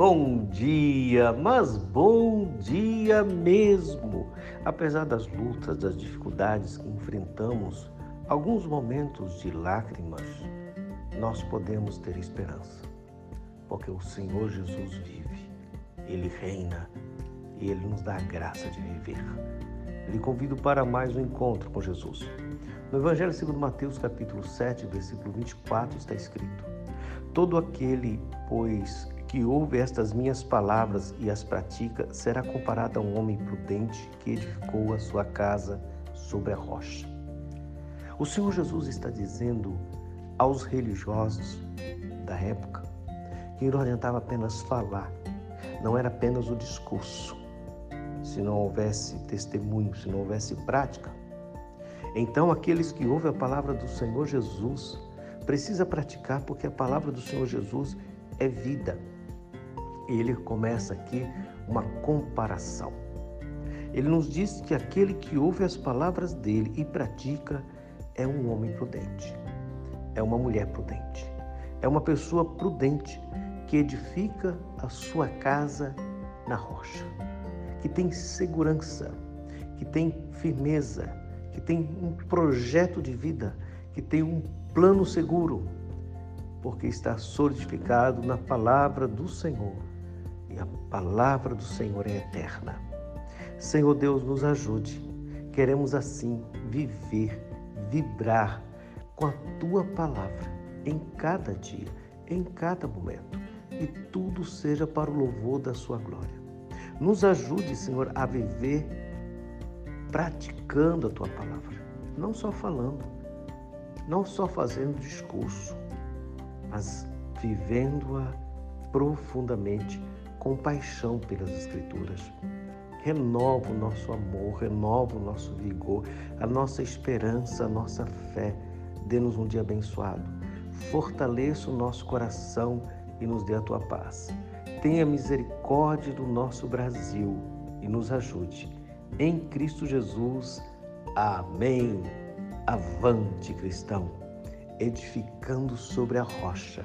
Bom dia, mas bom dia mesmo. Apesar das lutas, das dificuldades que enfrentamos, alguns momentos de lágrimas, nós podemos ter esperança, porque o Senhor Jesus vive, Ele reina e Ele nos dá a graça de viver. Lhe convido para mais um encontro com Jesus. No Evangelho segundo Mateus, capítulo 7, versículo 24, está escrito: Todo aquele, pois, que ouve estas minhas palavras e as pratica, será comparado a um homem prudente que edificou a sua casa sobre a rocha. O Senhor Jesus está dizendo aos religiosos da época que não adiantava apenas falar, não era apenas o discurso. Se não houvesse testemunho, se não houvesse prática, então aqueles que ouvem a palavra do Senhor Jesus precisa praticar porque a palavra do Senhor Jesus é vida ele começa aqui uma comparação. Ele nos diz que aquele que ouve as palavras dele e pratica é um homem prudente, é uma mulher prudente, é uma pessoa prudente que edifica a sua casa na rocha, que tem segurança, que tem firmeza, que tem um projeto de vida, que tem um plano seguro, porque está solidificado na palavra do Senhor e a palavra do Senhor é eterna. Senhor Deus, nos ajude. Queremos assim viver, vibrar com a tua palavra em cada dia, em cada momento, e tudo seja para o louvor da sua glória. Nos ajude, Senhor, a viver praticando a tua palavra, não só falando, não só fazendo discurso, mas vivendo-a profundamente com paixão pelas Escrituras. Renova o nosso amor, renova o nosso vigor, a nossa esperança, a nossa fé. Dê-nos um dia abençoado. Fortaleça o nosso coração e nos dê a tua paz. Tenha misericórdia do nosso Brasil e nos ajude. Em Cristo Jesus. Amém. Avante, cristão, edificando sobre a rocha.